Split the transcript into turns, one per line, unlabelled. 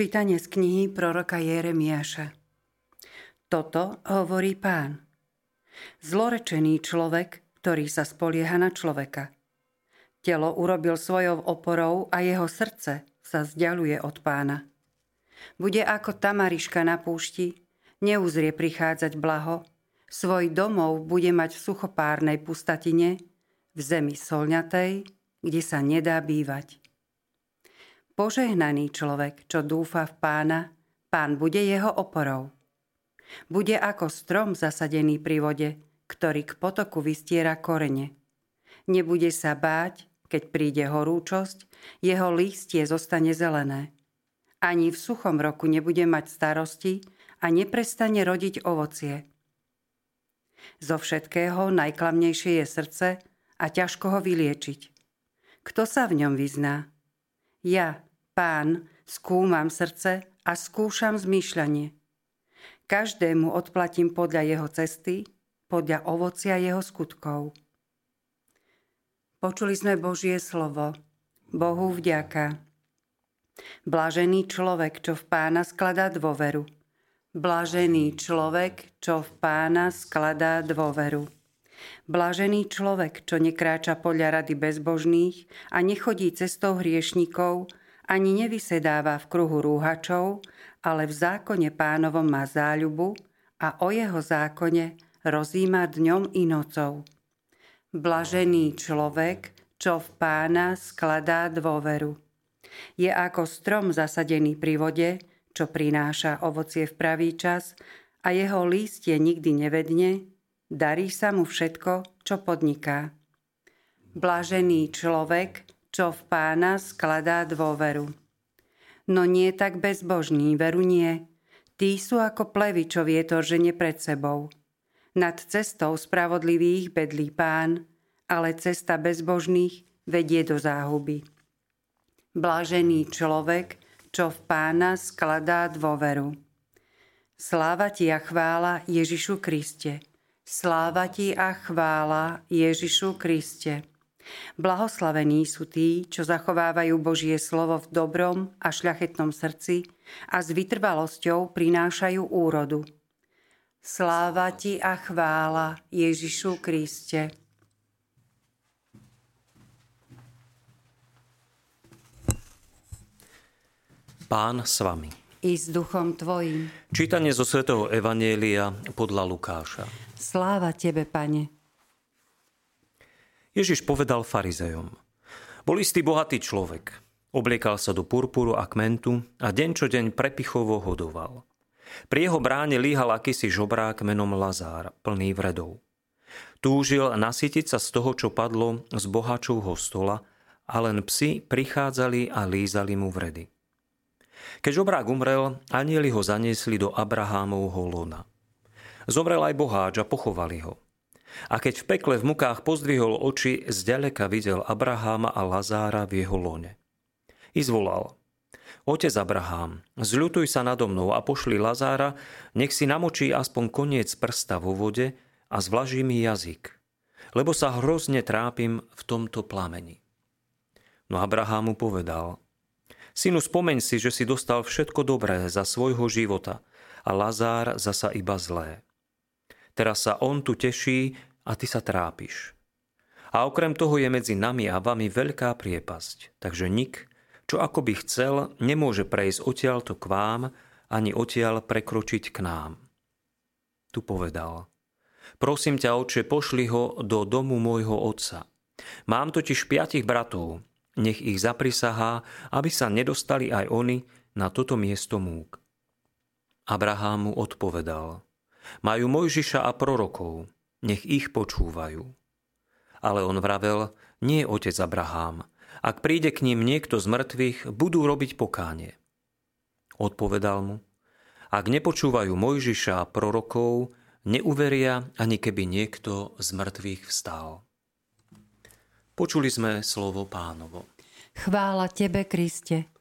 Čítanie z knihy proroka Jeremiáša. Toto hovorí pán. Zlorečený človek, ktorý sa spolieha na človeka. Telo urobil svojou oporou a jeho srdce sa vzdialuje od pána. Bude ako tamariška na púšti, neuzrie prichádzať blaho, svoj domov bude mať v suchopárnej pustatine, v zemi solňatej, kde sa nedá bývať. Požehnaný človek, čo dúfa v pána, pán bude jeho oporou. Bude ako strom zasadený pri vode, ktorý k potoku vystiera korene. Nebude sa báť, keď príde horúčosť, jeho lístie zostane zelené. Ani v suchom roku nebude mať starosti a neprestane rodiť ovocie. Zo všetkého najklamnejšie je srdce a ťažko ho vyliečiť. Kto sa v ňom vyzná? Ja, Pán, skúmam srdce a skúšam zmýšľanie. Každému odplatím podľa jeho cesty, podľa ovocia jeho skutkov. Počuli sme Božie slovo. Bohu vďaka. Blažený človek, čo v pána skladá dôveru. Blažený človek, čo v pána skladá dôveru. Blažený človek, čo nekráča podľa rady bezbožných a nechodí cestou hriešnikov, ani nevysedáva v kruhu rúhačov, ale v zákone pánovom má záľubu a o jeho zákone rozíma dňom i nocou. Blažený človek, čo v pána skladá dôveru. Je ako strom zasadený pri vode, čo prináša ovocie v pravý čas a jeho lístie nikdy nevedne, darí sa mu všetko, čo podniká. Blažený človek, čo v pána skladá dôveru. No nie tak bezbožný, veru nie. Tí sú ako plevy, čo vietor žene pred sebou. Nad cestou spravodlivých bedlí pán, ale cesta bezbožných vedie do záhuby. Blažený človek, čo v pána skladá dôveru. Sláva ti a chvála Ježišu Kriste. Sláva ti a chvála Ježišu Kriste. Blahoslavení sú tí, čo zachovávajú Božie slovo v dobrom a šľachetnom srdci a s vytrvalosťou prinášajú úrodu. Sláva ti a chvála Ježišu Kriste.
Pán s vami.
I s duchom tvojim.
Čítanie zo svätého Evanielia podľa Lukáša.
Sláva tebe, Pane.
Ježiš povedal farizejom. Bol istý bohatý človek. Obliekal sa do purpuru a kmentu a deň čo deň prepichovo hodoval. Pri jeho bráne líhal akýsi žobrák menom Lazár, plný vredov. Túžil nasytiť sa z toho, čo padlo z bohačovho stola a len psi prichádzali a lízali mu vredy. Keď žobrák umrel, anieli ho zaniesli do Abrahámovho lona. Zomrel aj boháč a pochovali ho. A keď v pekle v mukách pozdvihol oči, zďaleka videl Abraháma a Lazára v jeho lone. I. Otec Abrahám, zľutuj sa nado mnou a pošli Lazára, nech si namočí aspoň koniec prsta vo vode a zvlaží mi jazyk, lebo sa hrozne trápim v tomto plameni. No Abrahám mu povedal, synu spomeň si, že si dostal všetko dobré za svojho života a Lazár zasa iba zlé. Teraz sa on tu teší a ty sa trápiš. A okrem toho je medzi nami a vami veľká priepasť, takže nik, čo ako by chcel, nemôže prejsť odtiaľto k vám, ani odtiaľ prekročiť k nám. Tu povedal, prosím ťa, oče, pošli ho do domu môjho otca. Mám totiž piatich bratov, nech ich zaprisahá, aby sa nedostali aj oni na toto miesto múk. Abraham mu odpovedal, majú Mojžiša a prorokov, nech ich počúvajú. Ale on vravel, nie otec Abrahám, ak príde k ním niekto z mŕtvych, budú robiť pokánie. Odpovedal mu, ak nepočúvajú Mojžiša a prorokov, neuveria ani keby niekto z mŕtvych vstal. Počuli sme slovo pánovo.
Chvála Tebe, Kriste.